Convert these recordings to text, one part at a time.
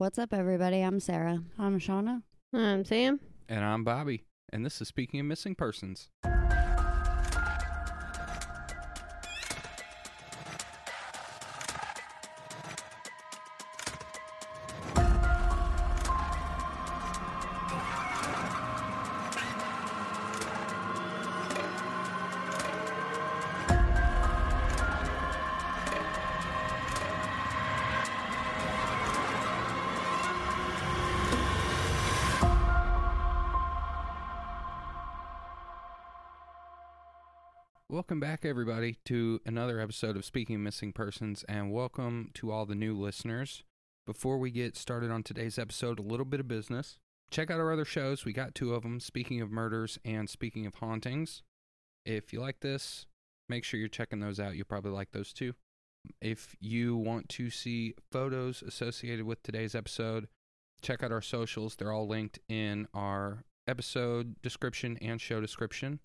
What's up, everybody? I'm Sara. I'm Shauna. I'm Sam. And I'm Bobby, and this is Speaking of Missing Persons. Episode of Speaking of Missing Persons, and welcome to all the new listeners. Before we get started on today's episode, a little bit of business. Check out our other shows. We got two of them Speaking of Murders and Speaking of Hauntings. If you like this, make sure you're checking those out. You'll probably like those too. If you want to see photos associated with today's episode, check out our socials. They're all linked in our episode description and show description.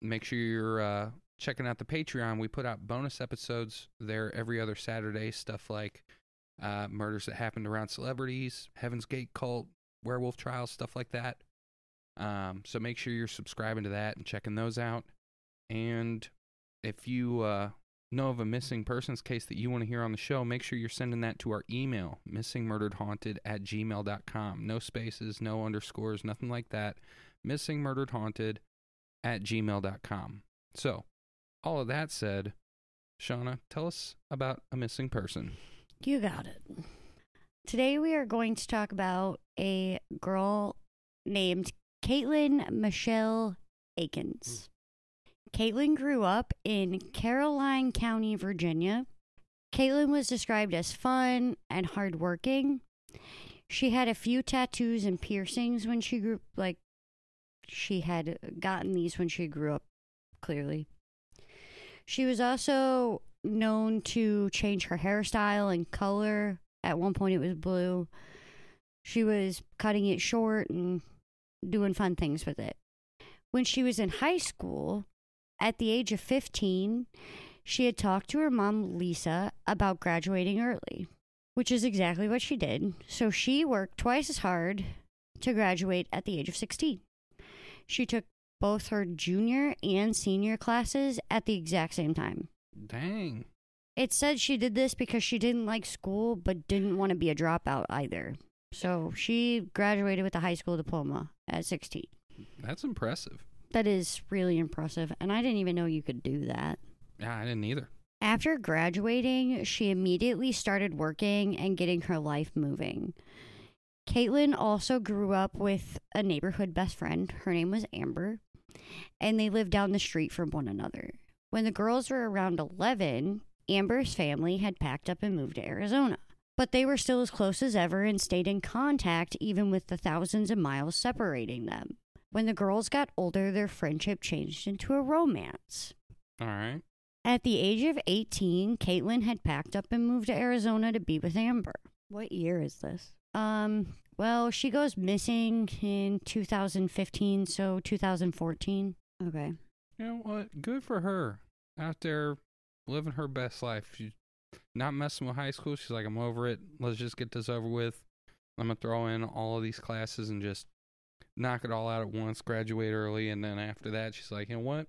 Make sure you're uh, checking out the Patreon. We put out bonus episodes there every other Saturday. Stuff like uh, murders that happened around celebrities, Heaven's Gate cult, werewolf trials, stuff like that. Um, so make sure you're subscribing to that and checking those out. And if you uh, know of a missing persons case that you want to hear on the show, make sure you're sending that to our email, missingmurderedhaunted at gmail.com. No spaces, no underscores, nothing like that. Missingmurderedhaunted at gmail.com. So, all of that said, Shauna, tell us about a missing person. You got it. Today we are going to talk about a girl named Katelin Michelle Akens. Hmm. Katelin grew up in Caroline County, Virginia. Katelin was described as fun and hardworking. She had a few tattoos and piercings when she grew like she had gotten these when she grew up clearly. She was also known to change her hairstyle and color. At one point, it was blue. She was cutting it short and doing fun things with it. When she was in high school, at the age of 15, she had talked to her mom, Lisa, about graduating early, which is exactly what she did. So she worked twice as hard to graduate at the age of 16. She took both her junior and senior classes at the exact same time. Dang. It said she did this because she didn't like school but didn't want to be a dropout either. So she graduated with a high school diploma at 16. That's impressive. That is really impressive. And I didn't even know you could do that. Yeah, I didn't either. After graduating, she immediately started working and getting her life moving. Katelin also grew up with a neighborhood best friend. Her name was Amber, and they lived down the street from one another. When the girls were around 11, Amber's family had packed up and moved to Arizona. But they were still as close as ever and stayed in contact even with the thousands of miles separating them. When the girls got older, their friendship changed into a romance. All right. At the age of 18, Katelin had packed up and moved to Arizona to be with Amber. What year is this? Um, well, she goes missing in 2015, so 2014. Okay. You know what? Good for her. Out there living her best life. She's not messing with high school. She's like, I'm over it. Let's just get this over with. I'm going to throw in all of these classes and just knock it all out at once, graduate early. And then after that, she's like, you know what?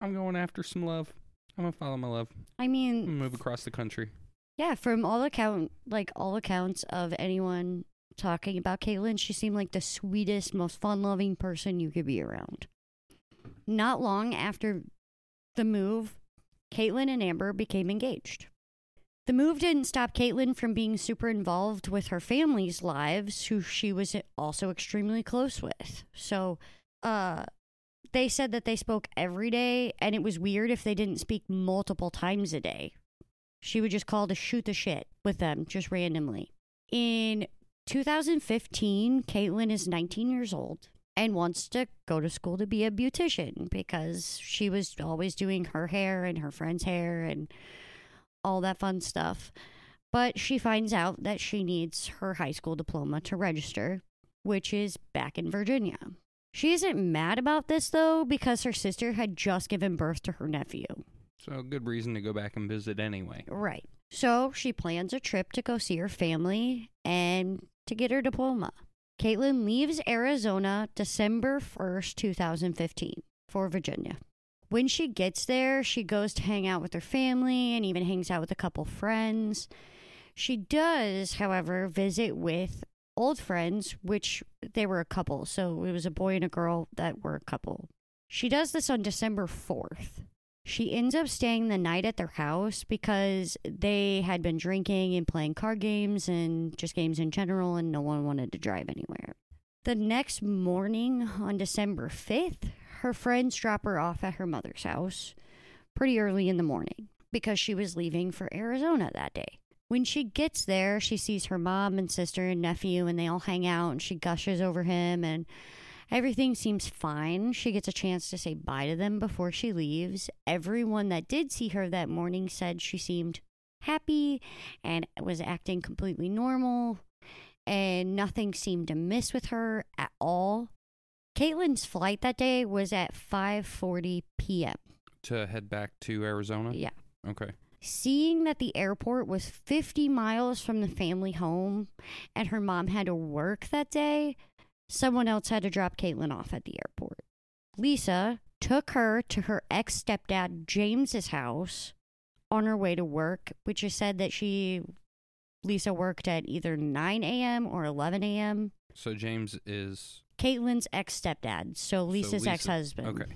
I'm going after some love. I'm going to follow my love. I mean, move across the country. yeah, from all account, like all accounts of anyone talking about Katelin, she seemed like the sweetest, most fun-loving person you could be around. Not long after the move, Katelin and Amber became engaged. The move didn't stop Katelin from being super involved with her family's lives, who she was also extremely close with. So, uh, they said that they spoke every day, and it was weird if they didn't speak multiple times a day. She would just call to shoot the shit with them just randomly. In 2015, Katelin is 19 years old and wants to go to school to be a beautician because she was always doing her hair and her friend's hair and all that fun stuff. But she finds out that she needs her high school diploma to register, which is back in Virginia. She isn't mad about this though because her sister had just given birth to her nephew. So, good reason to go back and visit anyway. Right. So she plans a trip to go see her family and to get her diploma. Katelin leaves Arizona December 1st, 2015, for Virginia. When she gets there, she goes to hang out with her family and even hangs out with a couple friends. She does, however, visit with old friends, which they were a couple. So it was a boy and a girl that were a couple. She does this on December 4th. She ends up staying the night at their house because they had been drinking and playing card games and just games in general, and no one wanted to drive anywhere. The next morning, on December 5th, her friends drop her off at her mother's house pretty early in the morning because she was leaving for Arizona that day. When she gets there, she sees her mom and sister and nephew, and they all hang out, and she gushes over him, and everything seems fine. She gets a chance to say bye to them before she leaves. Everyone that did see her that morning said she seemed happy and was acting completely normal, and nothing seemed amiss with her at all. Katelin's flight that day was at 5:40 p.m. To head back to Arizona? Yeah. Okay. Seeing that the airport was 50 miles from the family home and her mom had to work that day, someone else had to drop Katelin off at the airport. Lisa took her to her ex stepdad James's house on her way to work, which is said that she, Lisa, worked at either 9 a.m. or 11 a.m. So James is Katelin's ex stepdad, so Lisa's Lisa- ex husband. okay.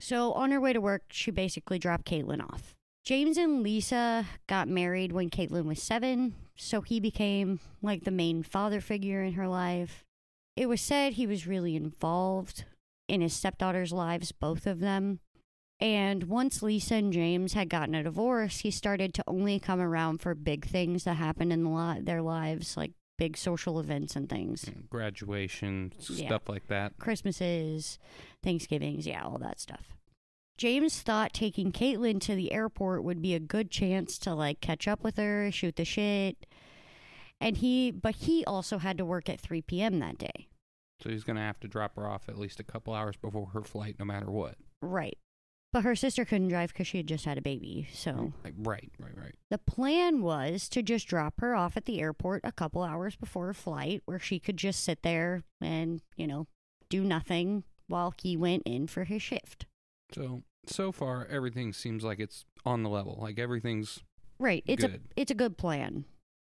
So on her way to work, she basically dropped Katelin off. James and Lisa got married when Katelin was seven, so he became like the main father figure in her life. It was said he was really involved in his stepdaughters' lives, both of them. And once Lisa and James had gotten a divorce, he started to only come around for big things that happened in the li- their lives, like big social events and things. Mm, graduation, Yeah. stuff like that. Christmases, Thanksgivings, yeah, all that stuff. James thought taking Katelin to the airport would be a good chance to like catch up with her, shoot the shit. And he, but he also had to work at 3 p.m. that day. So he's going to have to drop her off at least a couple hours before her flight, no matter what. Right. But her sister couldn't drive because she had just had a baby. So Like, right, right, right. the plan was to just drop her off at the airport a couple hours before her flight, where she could just sit there and, you know, do nothing while he went in for his shift. So so far everything seems like it's on the level. Like everything's Right. It's good. a it's a good plan.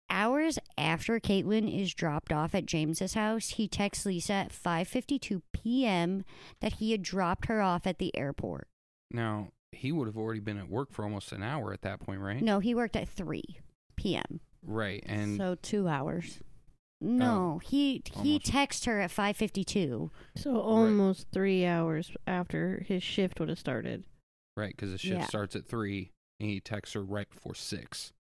Hours after Katelin is dropped off at James's house, he texts Lisa at 5:52 p.m. that he had dropped her off at the airport. now he would have already been at work for almost an hour at that point, right? No, he worked at 3 p.m. Right, and so two hours. No, oh, he he almost. texted her at 5:52. So almost three hours after his shift would have started. right because the shift Yeah. starts at three, and he texts her right before six.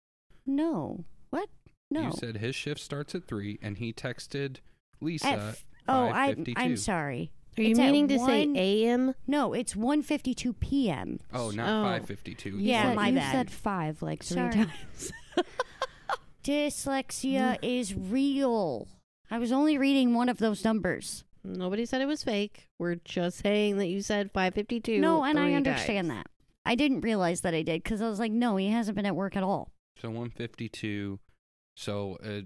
No. What? No. You said his shift starts at three, and he texted Lisa. F- oh, I 5:52. I'm sorry. Are you It's at meaning to say one- a.m.? No, it's 1:52 p.m. oh, not Oh. five fifty two. You Yeah, said, my you bad. said five like three Sorry. times. Dyslexia is real. I was only reading one of those numbers. Nobody said it was fake. We're just saying that you said 552. No, and I understand times. that. I didn't realize that I did because I was like, no, he hasn't been at work at all. So one fifty two. So uh,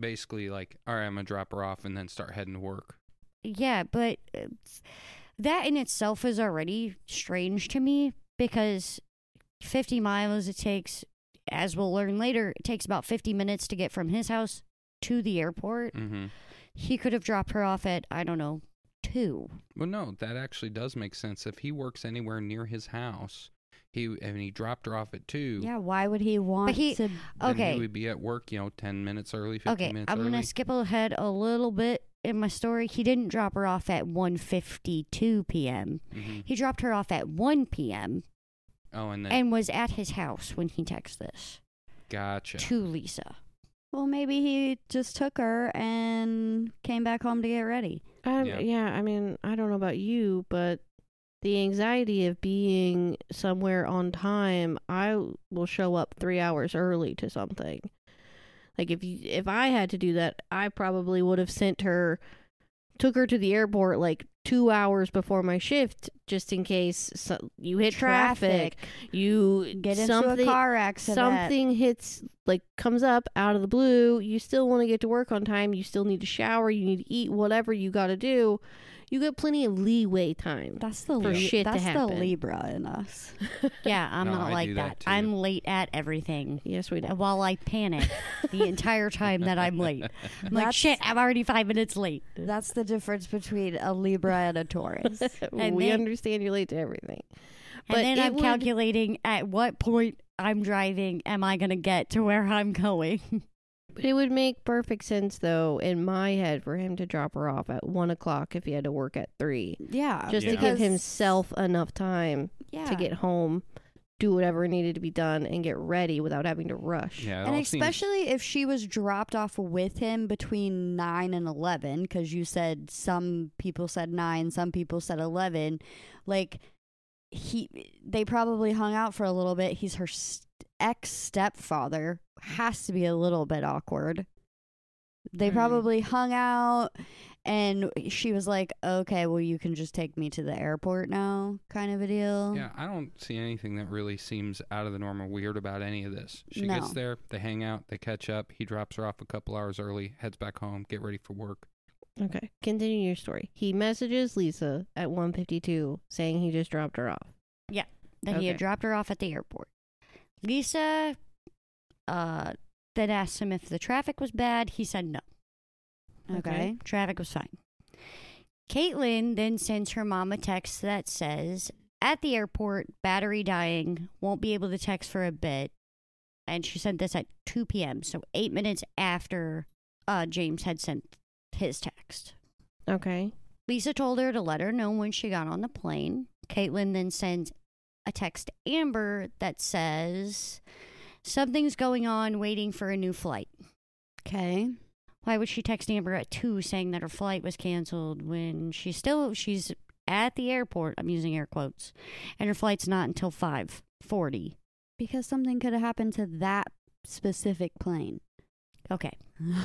basically, like, all right, I'm gonna drop her off and then start heading to work. Yeah, but that in itself is already strange to me because 50 miles it takes, as we'll learn later, it takes about 50 minutes to get from his house to the airport. Mm-hmm. He could have dropped her off at, I don't know, two. Well, no, that actually does make sense. If he works anywhere near his house, he and he dropped her off at two. Yeah, why would he want he- to? Okay. he would be at work, you know, ten minutes early, fifteen Okay, minutes I'm early. gonna skip ahead a little bit in my story. He didn't drop her off at 1:52 p.m. Mhm. He dropped her off at 1 p.m. Oh, and then and was at his house when he texted this gotcha. to Lisa. Well, maybe he just took her and came back home to get ready. Um, Yeah. yeah. I mean, I don't know about you, but the anxiety of being somewhere on time, I will show up three hours early to something. Like if you, if I had to do that, I probably would have sent her, took her to the airport like two hours before my shift just in case so, you hit traffic, you Get into a car accident. something hits like comes up out of the blue you still want to get to work on time you still need to shower you need to eat whatever you got to do you get plenty of leeway time That's the for Li- shit to that's the happen. Libra in us. Yeah, I'm No, not I like that. that too. I'm late at everything. yes we know While I panic the entire time that I'm late. I'm like, That's- shit, I'm already five minutes late. That's the difference between a Libra and a Taurus. And we then- understand you're late to everything And But then it I'm would- calculating at what point I'm driving am I going to get to where I'm going. But it would make perfect sense, though, in my head, for him to drop her off at one o'clock if he had to work at three, Yeah, just to give because- himself enough time yeah. to get home, do whatever needed to be done, and get ready without having to rush. Yeah, it and all seems- especially if she was dropped off with him between 9 and 11 because you said some people said 9 some people said 11 like he they probably hung out for a little bit. He's her st- ex stepfather has to be a little bit awkward they Mm. probably hung out and she was like okay well you can just take me to the airport now kind of a deal Yeah, I don't see anything that really seems out of the normal weird about any of this. She No. gets there, they hang out, they catch up. He drops her off a couple hours early, heads back home, get ready for work. Okay, continue your story. He messages Lisa at 152 saying he just dropped her off. Yeah, that he had dropped her off at the airport. Lisa uh, then asked him if the traffic was bad. He said no. okay Traffic was fine. Katelin then sends her mom a text that says, At the airport, battery dying, won't be able to text for a bit. And she sent this at 2 p.m., so eight minutes after uh, James had sent his text. Okay. Lisa told her to let her know when she got on the plane. Katelin then sends a text to Amber that says, Something's going on, waiting for a new flight. okay Why would she text Amber at 2 saying that her flight was canceled when she's still, she's at the airport, I'm using air quotes, and her flight's not until 5.40. because something could have happened to that specific plane Okay.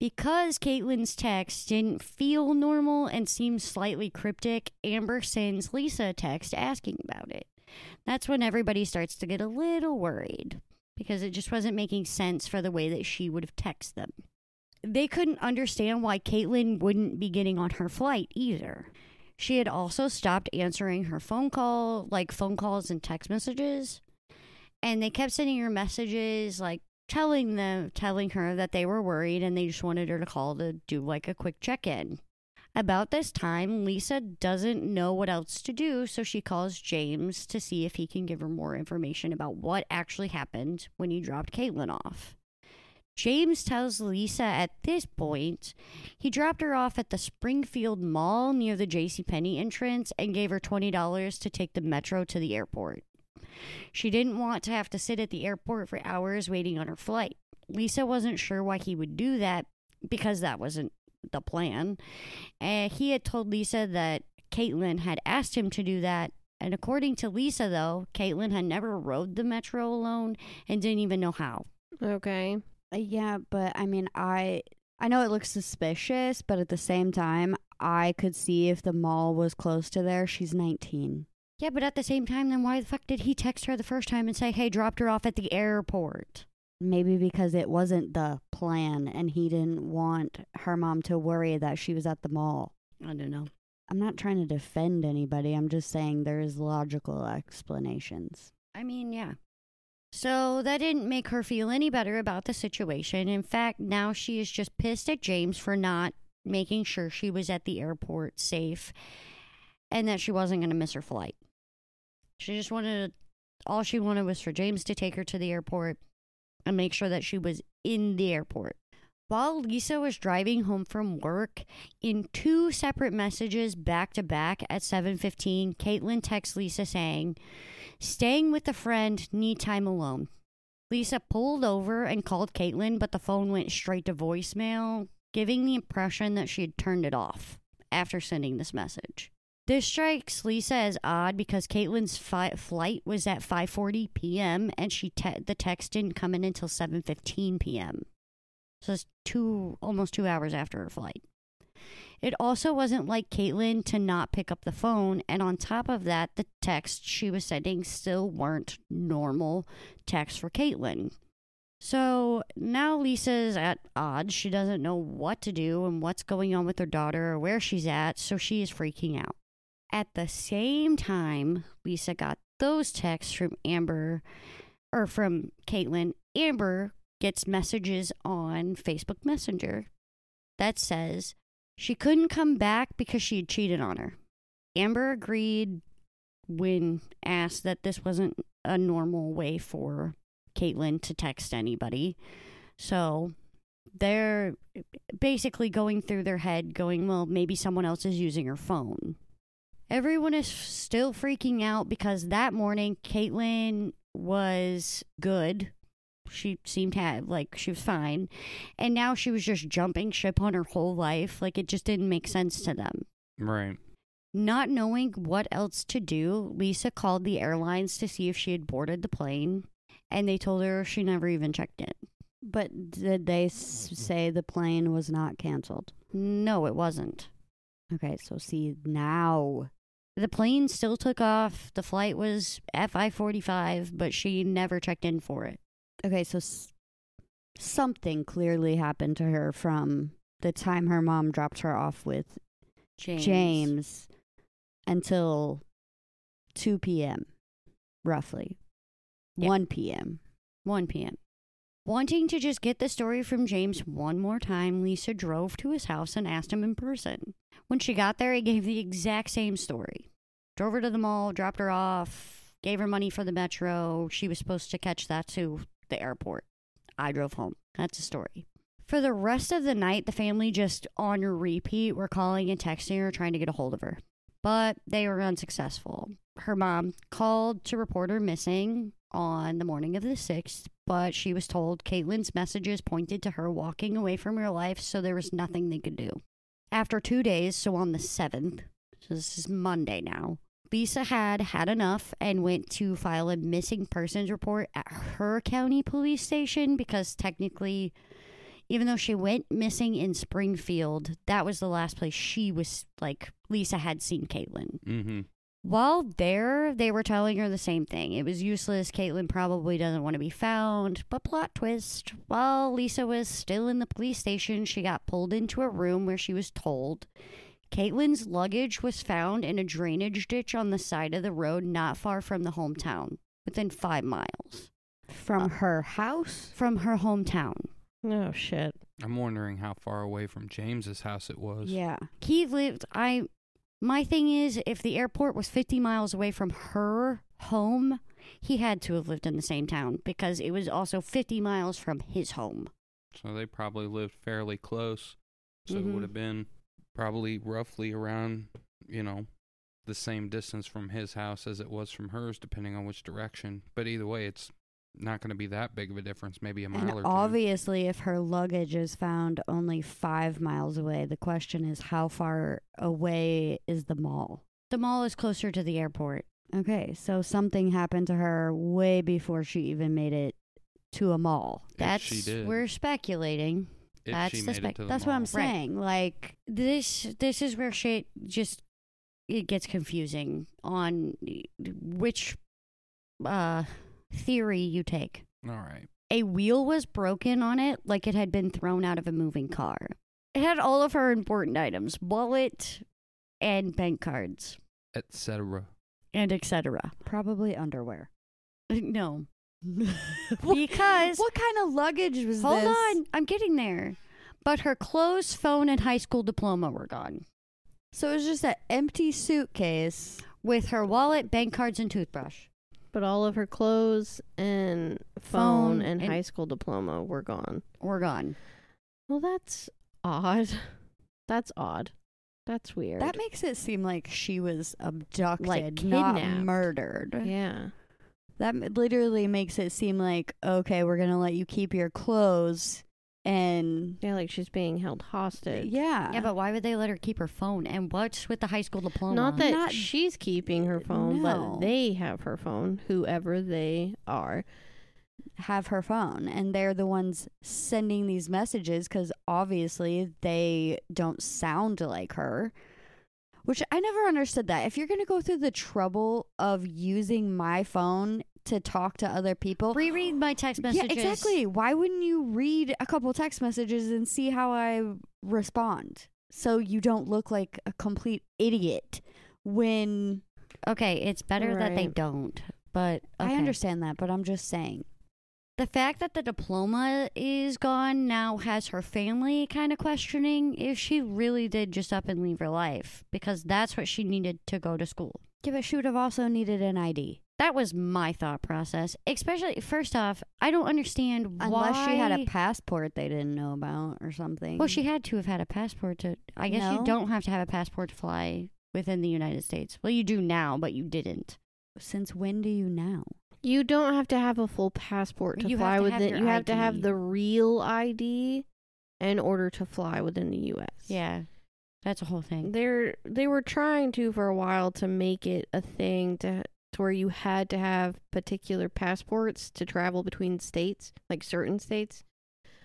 Because Katelin's text didn't feel normal and seemed slightly cryptic, Amber sends Lisa a text asking about it. That's when everybody starts to get a little worried because it just wasn't making sense for the way that she would have texted them. They couldn't understand why Katelin wouldn't be getting on her flight either. She had also stopped answering her phone call, like phone calls and text messages. And they kept sending her messages like telling them telling her that they were worried and they just wanted her to call to do like a quick check-in. About this time, Lisa doesn't know what else to do, so she calls James to see if he can give her more information about what actually happened when he dropped Katelin off. James tells Lisa at this point he dropped her off at the Springfield Mall near the JCPenney entrance and gave her $20 to take the metro to the airport. She didn't want to have to sit at the airport for hours waiting on her flight. Lisa wasn't sure why he would do that because that wasn't the plan. And he had told Lisa that Katelin had asked him to do that. And according to Lisa, though, Katelin had never rode the metro alone and didn't even know how. Okay. Uh, Yeah, but I mean, I I know it looks suspicious, but at the same time, I could see if the mall was close to there. She's 19. Yeah, but at the same time, then why the fuck did he text her the first time and say, hey, dropped her off at the airport? Maybe because it wasn't the plan and he didn't want her mom to worry that she was at the mall. I don't know. I'm not trying to defend anybody. I'm just saying there's logical explanations. I mean, yeah. So that didn't make her feel any better about the situation. In fact, now she is just pissed at James for not making sure she was at the airport safe and that she wasn't going to miss her flight. She just wanted, all she wanted was for James to take her to the airport and make sure that she was in the airport. While Lisa was driving home from work, in two separate messages back to back at 7:15, Katelin texts Lisa saying, Staying with a friend, need time alone. Lisa pulled over and called Katelin, but the phone went straight to voicemail, giving the impression that she had turned it off after sending this message. This strikes Lisa as odd because Katelin's fi- flight was at 5:40 p.m. and she te- the text didn't come in until 7:15 p.m. So it's two almost 2 hours after her flight. It also wasn't like Katelin to not pick up the phone. And on top of that, the texts she was sending still weren't normal texts for Katelin. So now Lisa's at odds. She doesn't know what to do and what's going on with her daughter or where she's at, so she is freaking out. At the same time, Lisa got those texts from Amber or from Katelin. Amber gets messages on Facebook Messenger that says she couldn't come back because she had cheated on her. Amber agreed when asked that this wasn't a normal way for Katelin to text anybody. So they're basically going through their head, going, well, maybe someone else is using her phone. Everyone is still freaking out because that morning Katelin was good. She seemed to have, like, she was fine. And now she was just jumping ship on her whole life. Like, it just didn't make sense to them. Right. Not knowing what else to do, Lisa called the airlines to see if she had boarded the plane, and they told her she never even checked in. But did they s- say the plane was not canceled? No, it wasn't. Okay, so see now. The plane still took off. The flight was FI 45, but she never checked in for it. Okay, so s- something clearly happened to her from the time her mom dropped her off with James. James, until 2 p.m., roughly. Yeah. 1 p.m. 1 p.m. Wanting to just get the story from James one more time, Lisa drove to his house and asked him in person. When she got there, he gave the exact same story. Drove her to the mall, dropped her off, gave her money for the metro. She was supposed to catch that to the airport. I drove home. That's the story. For the rest of the night, the family just on repeat were calling and texting her, trying to get a hold of her. But they were unsuccessful. Her mom called to report her missing on the morning of the 6th, but she was told Katelin's messages pointed to her walking away from her life, so there was nothing they could do. After two days, so on the 7th, so this is Monday now, Lisa had had enough and went to file a missing persons report at her county police station because technically, even though she went missing in Springfield, that was the last place she was like, Lisa had seen Katelin. Mm-hmm. While there, they were telling her the same thing. It was useless. Katelin probably doesn't want to be found. But plot twist while Lisa was still in the police station, she got pulled into a room where she was told Katelin's luggage was found in a drainage ditch on the side of the road not far from the hometown, within five miles From Uh, her house? from her hometown. Oh shit. I'm wondering how far away from James's house it was. Yeah. He lived, I, my thing is, if the airport was 50 miles away from her home, he had to have lived in the same town because it was also 50 miles from his home. So they probably lived fairly close. So it Mhm. would have been probably roughly around, you know, the same distance from his house as it was from hers, depending on which direction. But either way, it's not going to be that big of a difference. Maybe a mile And or two. obviously, if her luggage is found only five miles away, the question is how far away is the mall? The mall is closer to the airport. Okay, so something happened to her way before she even made it to a mall. If That's she did. we're speculating. if that's she the made spec- it to the That's what I'm mall. saying. Like, This this is where shit just it gets confusing on which uh theory you take. All right. a wheel was broken on it like it had been thrown out of a moving car. It had all of her important items, wallet and bank cards Etc. and etc. probably underwear. No. Because What kind of luggage was this? hold this? on, I'm getting there. But her clothes, phone and high school diploma were gone. So it was just an empty suitcase. With her wallet, bank cards and toothbrush. But all of her clothes and phone, Phone and, and- high school diploma were gone. Were gone. Well, that's odd. That's odd. That's weird. That makes it seem like she was abducted, not kidnapped. murdered. yeah. That m- literally makes it seem like okay, we're gonna let you keep your clothes, and Yeah, like she's being held hostage. yeah, Yeah, but why would they let her keep her phone? And what's with the high school diploma? Not that Not- she's keeping her phone, no. but they have her phone, whoever they are. have her phone and they're the ones sending these messages because obviously they don't sound like her. Which I never understood that. If you're going to go through the trouble of using my phone to talk to other people, Reread my text messages. yeah, exactly. Why wouldn't you read a couple text messages and see how I respond so you don't look like a complete idiot when Okay, it's better that they don't. But I understand that, but I'm just saying. The fact that the diploma is gone now has her family kind of questioning if she really did just up and leave her life because that's what she needed to go to school. Yeah, but she would have also needed an ID. That was my thought process. Especially, first off, I don't understand Unless she had a passport they didn't know about or something. Well, she had to have had a passport to. I guess No? you don't have to have a passport to fly within the United States. Well, you do now, but you didn't. Since when do you now? You don't have to have a full passport to You have fly to within. have your you have to ID. have the real ID in order to fly within the U.S. Yeah, that's a whole thing. They're they were trying to for a while to make it a thing to to where you had to have particular passports to travel between states, like certain states.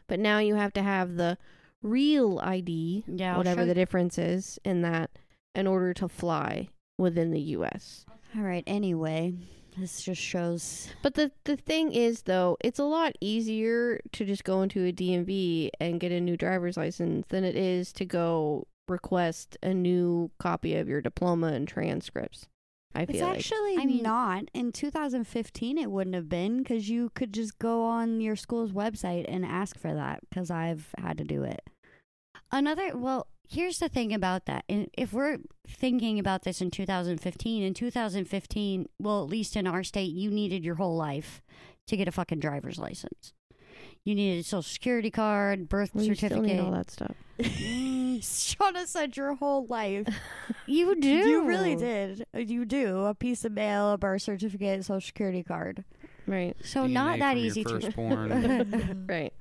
But now you have to have the real ID, Yeah, whatever the difference is in that, in order to fly within the U.S. All right. Anyway, this just shows. But the the thing is though, it's a lot easier to just go into a DMV and get a new driver's license than it is to go request a new copy of your diploma and transcripts. I It's like actually I mean- not. In 2015, it wouldn't have been because you could just go on your school's website and ask for that because I've had to do it. Another, well, here's the thing about that. And if we're thinking about this in 2015, in 2015, well, at least in our state, you needed your whole life to get a fucking driver's license. You needed a social security card, birth well, certificate. all that stuff. Shauna said your whole life. you do. You really did. You do. A piece of mail, a birth certificate, a social security card. Right, So DNA not that easy to. firstborn. right.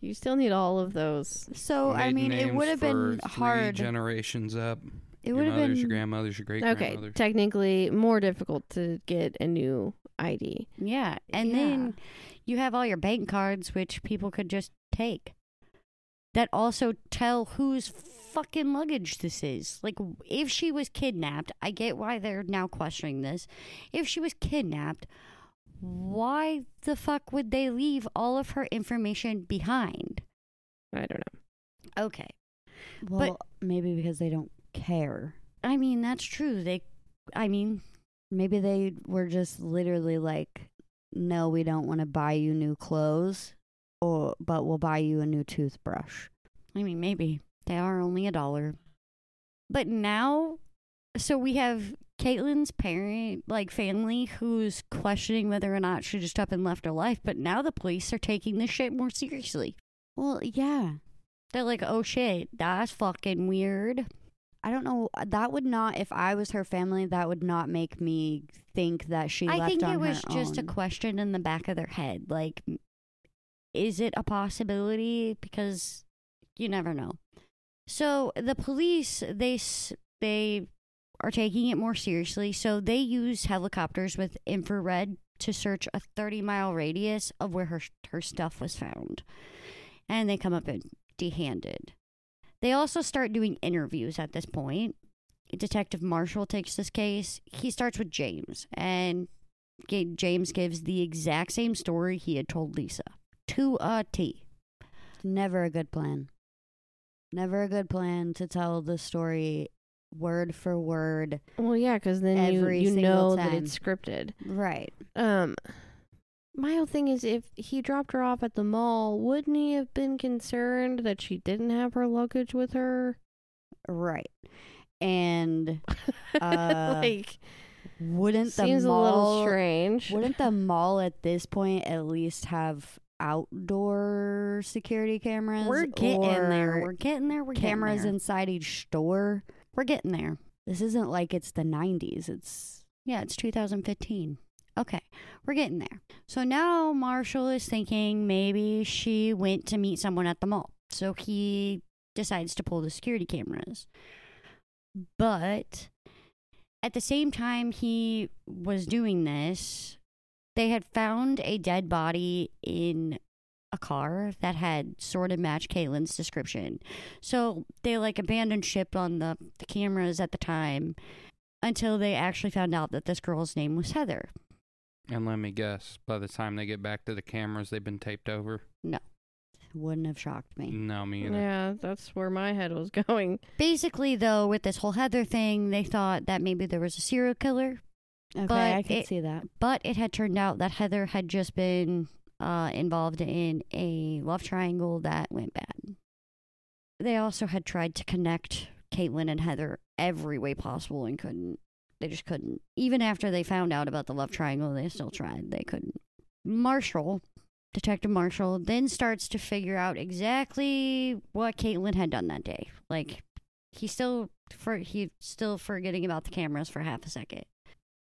You still need all of those. So I mean, it would have been hard. generations up. It would have been your grandmothers, your great Okay, technically more difficult to get a new ID. Yeah, and Yeah. then you have all your bank cards, which people could just take. That also tell whose fucking luggage this is. Like, if she was kidnapped, I get why they're now questioning this. If she was kidnapped, why the fuck would they leave all of her information behind? I don't know. Okay. well, maybe because they don't care. I mean, that's true. They, I mean, Maybe they were just literally like, "No, we don't want to buy you new clothes, or but we'll buy you a new toothbrush." I mean, maybe they are only a dollar. But now, so we have Katelin's parent, like family, who's questioning whether or not she just up and left her life. But now the police are taking this shit more seriously. Well, yeah. They're like, oh shit, that's fucking weird. I don't know. That would not, if I was her family, that would not make me think that she I think it was just a question in the back of their head. Like, is it a possibility? Because you never know. So the police, they they are taking it more seriously. So they use helicopters with infrared to search a 30 mile radius of where her her stuff was found, and they come up empty-handed. They also start doing interviews at this point. Detective Marshall takes this case. He starts with James, and James gives the exact same story he had told Lisa to a T. Never a good plan. Never a good plan to tell the story word for word. Well, yeah, because then Every you you know time. that it's scripted. Right. Um, my whole thing is if he dropped her off at the mall, wouldn't he have been concerned that she didn't have her luggage with her? Right. And Uh, like, wouldn't the seems a little strange. wouldn't the mall at this point at least have outdoor security cameras? We're getting there. We're getting there. We're cameras getting there. inside each store. We're getting there. This isn't like it's the 90s. It's Yeah, it's 2015. Okay, we're getting there. So now Marshall is thinking maybe she went to meet someone at the mall. So he decides to pull the security cameras. But at the same time he was doing this, they had found a dead body in a car that had sort of matched Katelin's description. So they like abandoned ship on the, the cameras at the time until they actually found out that this girl's name was Heather. And let me guess, by the time they get back to the cameras, they've been taped over? No. Wouldn't have shocked me. No, me either. Yeah, that's where my head was going. Basically, though, with this whole Heather thing, they thought that maybe there was a serial killer, Okay, But I can it- see that. but it had turned out that Heather had just been uh, involved in a love triangle that went bad. They also had tried to connect Katelin and Heather every way possible and couldn't. They just couldn't. Even after they found out about the love triangle, they still tried. They couldn't. Marshall, Detective Marshall, then starts to figure out exactly what Katelin had done that day. Like he still for he still forgetting about the cameras for half a second.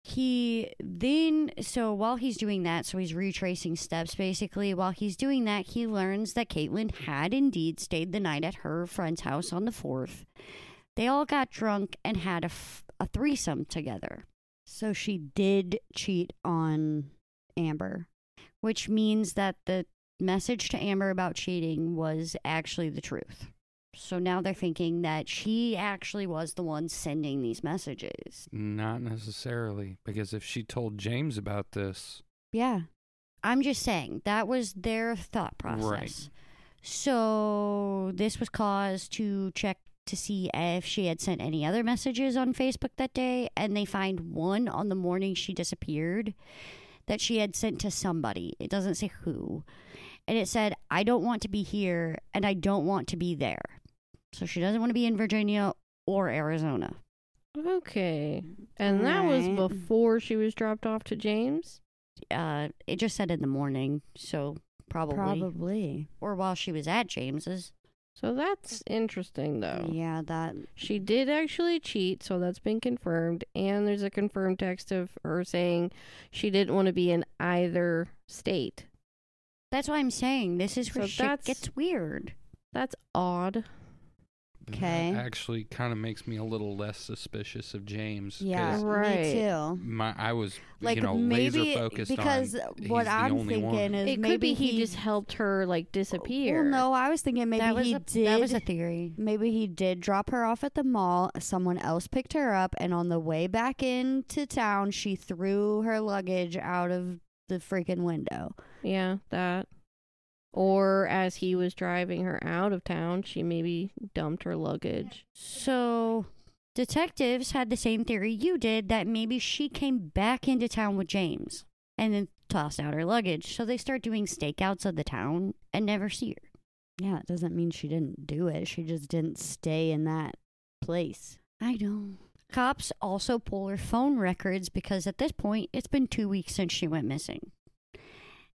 He then so while he's doing that, so he's retracing steps basically. While he's doing that, he learns that Katelin had indeed stayed the night at her friend's house on the fourth. They all got drunk and had a, f- a threesome together, So she did cheat on Amber. which means that the message to Amber about cheating was actually the truth. So now they're thinking that she actually was the one sending these messages. Not necessarily, because if she told James about this, Yeah. I'm just saying that was their thought process. Right. So this was cause to check to see if she had sent any other messages on Facebook that day, and they find one on the morning she disappeared that she had sent to somebody. It doesn't say who. And it said, I don't want to be here and I don't want to be there. So she doesn't want to be in Virginia or Arizona. Okay. And that was Alright. before she was dropped off to James? Uh, it just said in the morning, so probably. Probably. Or while she was at James's. So that's interesting, though. Yeah, that She did actually cheat, so that's been confirmed. And there's a confirmed text of her saying she didn't want to be in either state. That's why I'm saying this is where So shit that's- gets weird. That's odd. Okay. actually kind of makes me a little less suspicious of James. Yeah, Right. me too. My, I was, Like you know, maybe laser focused because on what he's I'm only thinking one. is It maybe could be he, just helped her like disappear. Well, no, I was thinking maybe that was he a, did. That was a theory. Maybe he did drop her off at the mall. Someone else picked her up, and on the way back into town, she threw her luggage out of the freaking window. Yeah, that. Or as he was driving her out of town, she maybe dumped her luggage. So detectives had the same theory you did that maybe she came back into town with James and then tossed out her luggage. So they start doing stakeouts of the town and never see her. Yeah, it doesn't mean she didn't do it. She just didn't stay in that place. I know. Cops also pull her phone records because at this point it's been two weeks since she went missing.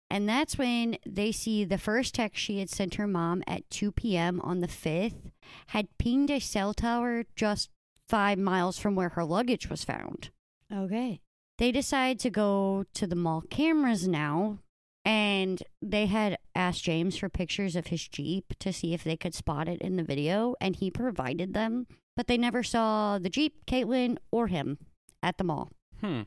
And that's when they see the first text she had sent her mom at 2 p.m. on the 5th had pinged a cell tower just five miles from where her luggage was found. Okay. They decide to go to the mall cameras now, and they had asked James for pictures of his Jeep to see if they could spot it in the video, and he provided them, but they never saw the Jeep, Katelin, or him at the mall. Hmm.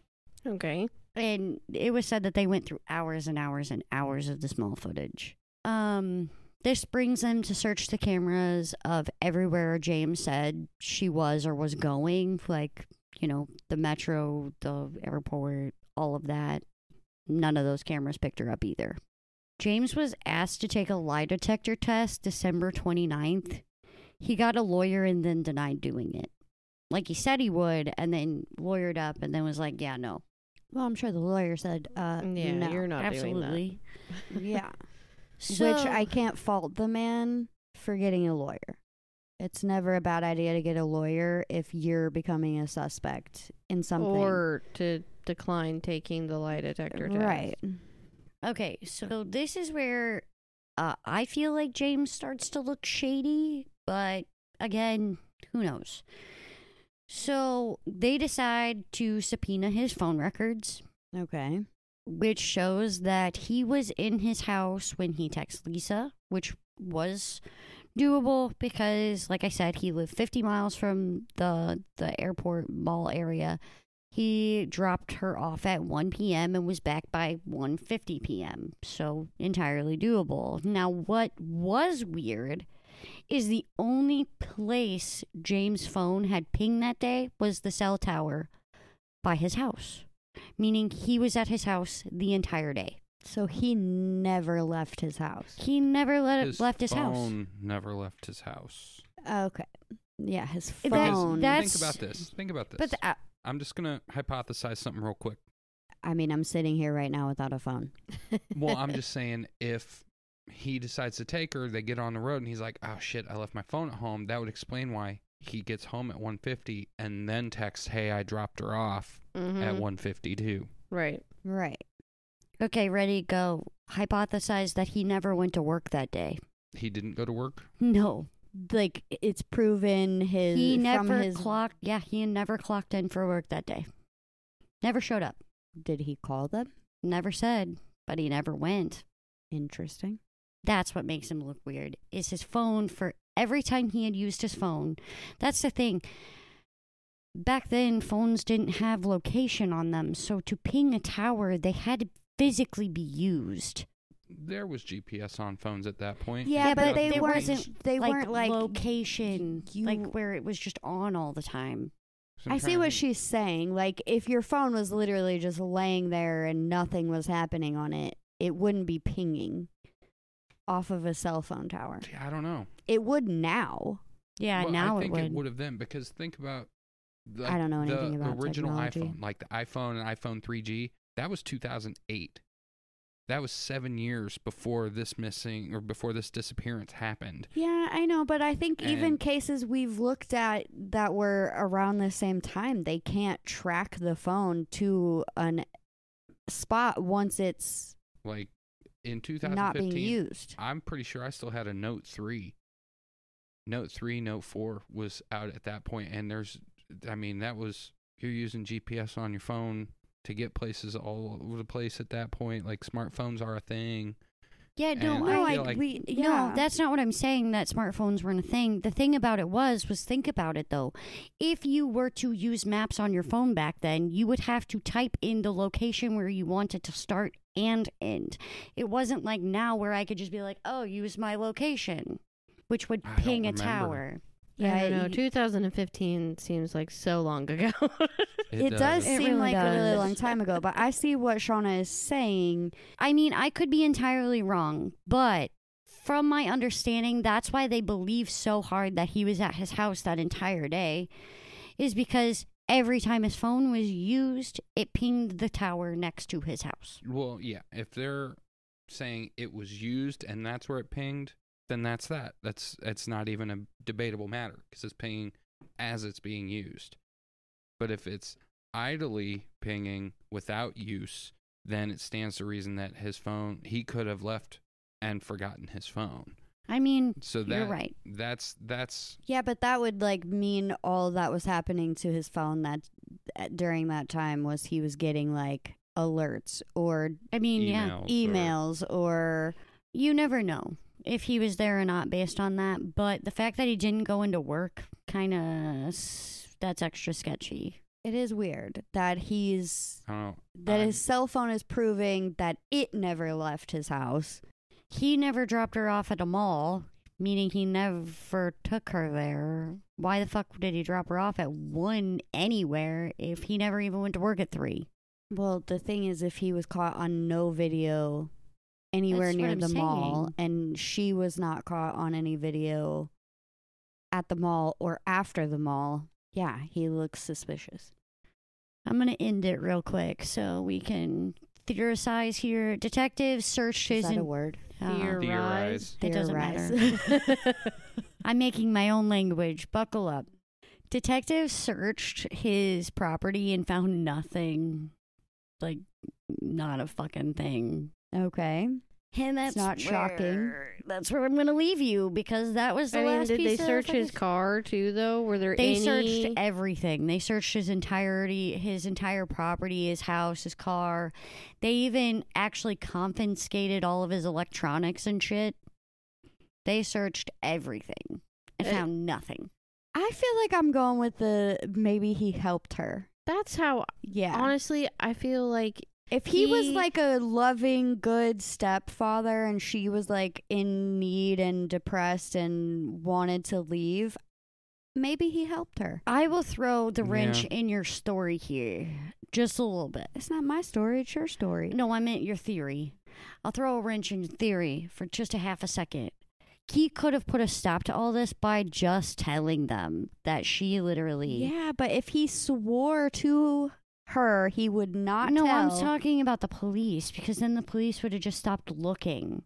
Okay. And it was said that they went through hours and hours and hours of the small footage. Um, this brings them to search the cameras of everywhere James said she was or was going, like, you know, the metro, the airport, all of that. None of those cameras picked her up either. James was asked to take a lie detector test December 29th. He got a lawyer and then denied doing it. Like he said he would, and then lawyered up and then was like, yeah, no. Well, I'm sure the lawyer said, uh, Yeah, no. you're not doing Absolutely. yeah. So, Which I can't fault the man for getting a lawyer. It's never a bad idea to get a lawyer if you're becoming a suspect in that. something. Or to decline taking the lie detector test. right. Okay, so this is where uh, I feel like James starts to look shady, but again, who knows? So they decide to subpoena his phone records, Okay. which shows that he was in his house when he texted Lisa, which was doable because, like I said, he lived 50 miles from the the airport mall area. He dropped her off at 1 p.m. and was back by 1:50 p.m. So entirely doable. Now what was weird is the only place James' phone had pinged that day was the cell tower by his house. Meaning he was at his house the entire day. So he never left his house. He never let his left his house. phone never left his house. Okay. Yeah, his That- phone. that's- Think about this. Think about this. But the, uh, I'm just gonna hypothesize something real quick. I mean, I'm sitting here right now without a phone. Well, I'm just saying if he decides to take her, they get on the road and he's like, "Oh shit, I left my phone at home." That would explain why he gets home at 1:50 and then texts, "Hey, I dropped her off Mhm. at 1:52." Right. Right. okay, ready, go. Hypothesize that he never went to work that day. He didn't go to work. No. Like it's proven his He from never his clocked yeah, he never clocked in for work that day. Never showed up. Did he call them? Never said, but he never went. Interesting. That's what makes him look weird. Is his phone for every time he had used his phone. That's the thing. Back then, phones didn't have location on them, so to ping a tower, they had to physically be used. There was GPS on phones at that point. Yeah, Yeah, but, but they there weren't. wasn't, They like weren't like location, you- like where it was just on all the time. I'm see what she's saying. Like, if your phone was literally just laying there and nothing was happening on it, it wouldn't be pinging off of a cell phone tower. Yeah, I don't know. It would now. Yeah, Well, now I think it it would. would have then because think about like, I don't know the anything about original technology. iPhone, like the iPhone and iPhone 3G. That was 2008. That was seven years before this missing or before this disappearance happened. Yeah, I know, but I think even cases we've looked at that were around the same time, they can't track the phone to an spot once it's Like in not 2015, being used. I'm pretty sure I still had a Note 3. Note 3, Note 4 was out at that point, and there's, I mean, that was you're using GPS on your phone to get places all over the place at that point. Like smartphones are a thing. Yeah, no, And No, I I, like- we No, that's not what I'm saying. That smartphones weren't a thing. The thing about it was, was think about it though. If you were to use maps on your phone back then, you would have to type in the location where you wanted to start and end. It wasn't like now where I could just be like, "Oh, use my location," which would I ping a remember. tower. Yeah, I don't know. 2015 seems like so long ago. it does It seem really like a really long time ago, but I see what Shauna is saying. I mean, I could be entirely wrong, but from my understanding, that's why they believe so hard that he was at his house that entire day, is because every time his phone was used, it pinged the tower next to his house. Well, yeah. If they're saying it was used and that's where it pinged, then that's that. That's it's not even a debatable matter because it's pinging as it's being used. But if it's idly pinging without use, then it stands to reason that his phone he could have left and forgotten his phone. I mean, So that you're right. that's that's Yeah, but that would like mean all that was happening to his phone that uh, during that time was he was getting like alerts or I mean, yeah, emails. or- or you never know if he was there or not based on that. But the fact that he didn't go into work, kind of, that's extra sketchy. it is weird that he's I don't know. that I'm- his cell phone is proving that it never left his house. He never dropped her off at a mall, meaning he never took her there. Why the fuck did he drop her off at one anywhere if he never even went to work at three? Well, the thing is, if he was caught on no video anywhere That's near the mall, and she was not caught on any video at the mall or after the mall, yeah, he looks suspicious. I'm going to end it real quick so we can theorize here. Detectives searched his. Is his. that a en- word? uh, Theorize. It doesn't Theorize. I'm making my own language. Buckle up. Detectives searched his property and found nothing. Like, not a fucking thing. okay. And that's not shocking. That's where I'm going to leave you because that was the I mean, last did they piece of search his car too? Though, were there They any? searched everything. They searched his entirety, his entire property, his house, his car. They even actually confiscated all of his electronics and shit. They searched everything and Uh, found nothing. I feel like I'm going with the maybe he helped her That's how Yeah. honestly I feel like if he, was like a loving, good stepfather and she was like in need and depressed and wanted to leave, maybe he helped her. I will throw the wrench Yeah. in your story here just a little bit. It's not my story, it's your story. No, I meant your theory. I'll throw a wrench in your theory for just a half a second. He could have put a stop to all this by just telling them that she literally. Yeah, but if he swore to her, he would not No, I'm talking about the police because then the police would have just stopped looking.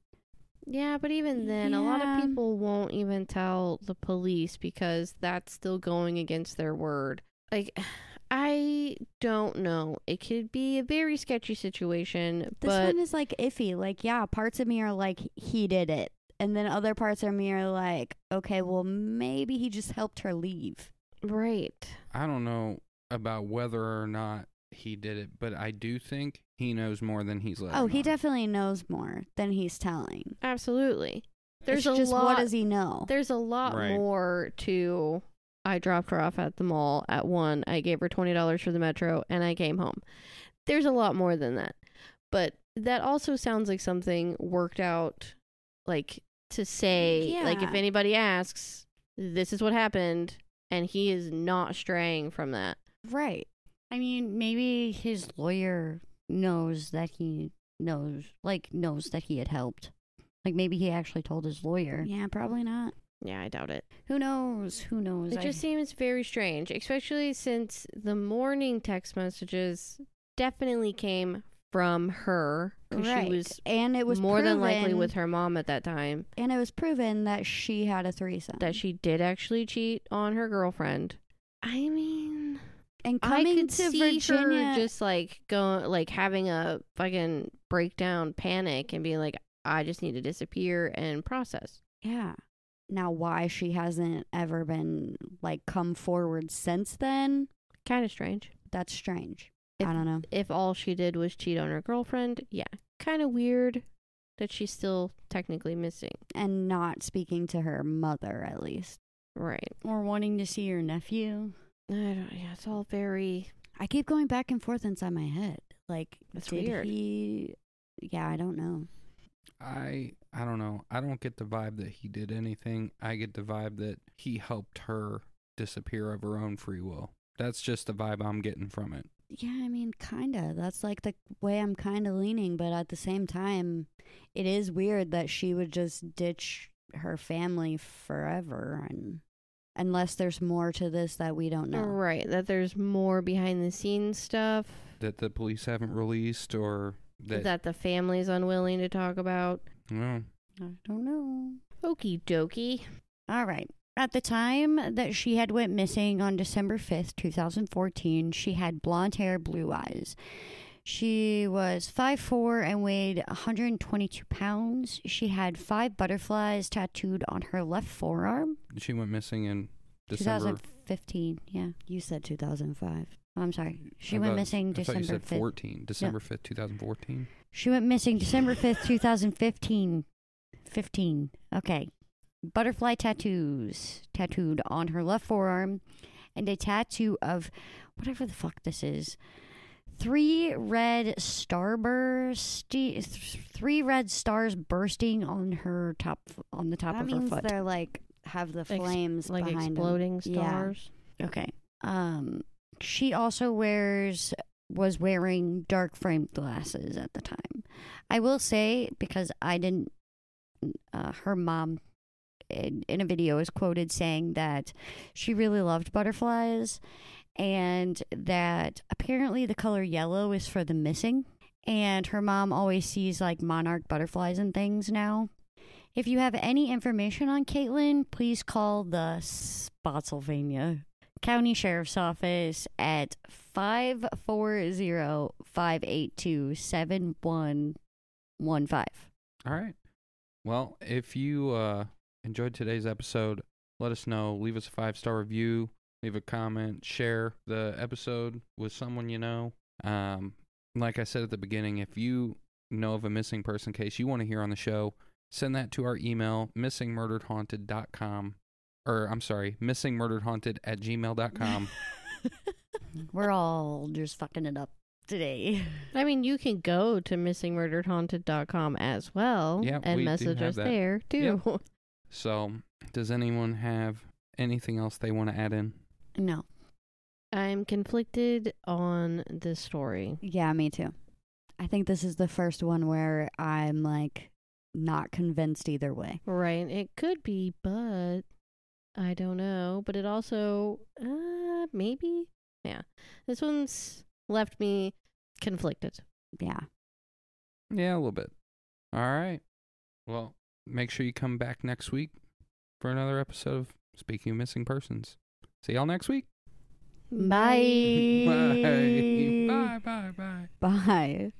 Yeah, but even then, a lot of people won't even tell the police because that's still going against their word. Like, I don't know. It could be a very sketchy situation, This but one is like iffy. Like, yeah, parts of me are like, he did it. And then other parts of me are like, okay, well, maybe he just helped her leave. right. I don't know about whether or not he did it, but I do think he knows more than he's letting Oh, he on. definitely knows more than he's telling. Absolutely. There's It's a just lot. what does he know? There's a lot Right. more to. I dropped her off at the mall at one. I gave her twenty dollars for the metro, and I came home. There's a lot more than that, but that also sounds like something worked out, like to say, like if anybody asks, this is what happened, and he is not straying from that. Right. I mean, maybe his lawyer knows that he knows, like, knows that he had helped. Like, maybe he actually told his lawyer. Yeah, probably not. Yeah, I doubt it. Who knows? Who knows? It I- just seems very strange, especially since the morning text messages definitely came from her because Right. she was and it was more than likely with her mom at that time And it was proven that she had a threesome. that she did actually cheat on her girlfriend. I mean, and I coming could to see Virginia, her just like going, like having a fucking breakdown, panic, and being like, "I just need to disappear and process." yeah. Now, why she hasn't ever been like come forward since then? Kind of strange. That's strange. If- I don't know. If all she did was cheat on her girlfriend, yeah, kind of weird that she's still technically missing. And not speaking to her mother, at least. Right. or wanting to see her nephew. I don't, yeah, it's all very. I keep going back and forth inside my head. Like, That's did weird. he? Yeah, I don't know. I I don't know. I don't get the vibe that he did anything. I get the vibe that he helped her disappear of her own free will. That's just the vibe I'm getting from it. Yeah, I mean, kinda. That's like the way I'm kind of leaning, but at the same time, it is weird that she would just ditch her family forever, and unless there's more to this that we don't know. Right. That there's more behind the scenes stuff That the police haven't released or that, that, the family's unwilling to talk about. no. I don't know. Okie dokie. All right. At the time that she had went missing on December 5th, 2014, she had blonde hair, blue eyes. She was 5'4 and weighed 122 pounds. She had five butterflies tattooed on her left forearm. She went missing in December. 2015, yeah. You said 2005. Oh, I'm sorry. She I went thought- missing I thought December you said 5th. 14. December 5th, 2014. She went missing December 5th, 2015. 15. Okay. Butterfly tattoos tattooed on her left forearm and a tattoo of whatever the fuck this is. Three red starburst three red stars bursting on her top on the top that of her means foot. they're like have the Ex- flames Like behind 'em. exploding Yeah. stars. Okay. Um she also wears was wearing dark framed glasses at the time. I will say because I didn't uh, her mom in, in a video is quoted saying that she really loved butterflies and that apparently the color yellow is for the missing and her mom always sees like monarch butterflies and things now. If you have any information on Katelin, please call the Spotsylvania County Sheriff's Office at 540-582-7115. All right. Well, if you uh, enjoyed today's episode, let us know. Leave us a five star review. Leave a comment. Share the episode with someone you know. Um, like I said at the beginning, if you know of a missing person case you want to hear on the show, send that to our email, missingmurderedhaunted.com. Or, I'm sorry, missingmurderedhaunted at gmail.com. We're all just fucking it up today. I mean, you can go to missingmurderedhaunted.com as well Yeah, and we message us that. there too. So, does anyone have anything else they want to add in? No. I'm conflicted on this story. Yeah, me too. I think this is the first one where I'm like not convinced either way. Right. It could be, but I don't know. But it also, uh, maybe. Yeah. This one's left me conflicted. Yeah. Yeah, a little bit. All right. Well, make sure you come back next week for another episode of Speaking of Missing Persons. See y'all next week. Bye. Bye. Bye. Bye. Bye. Bye.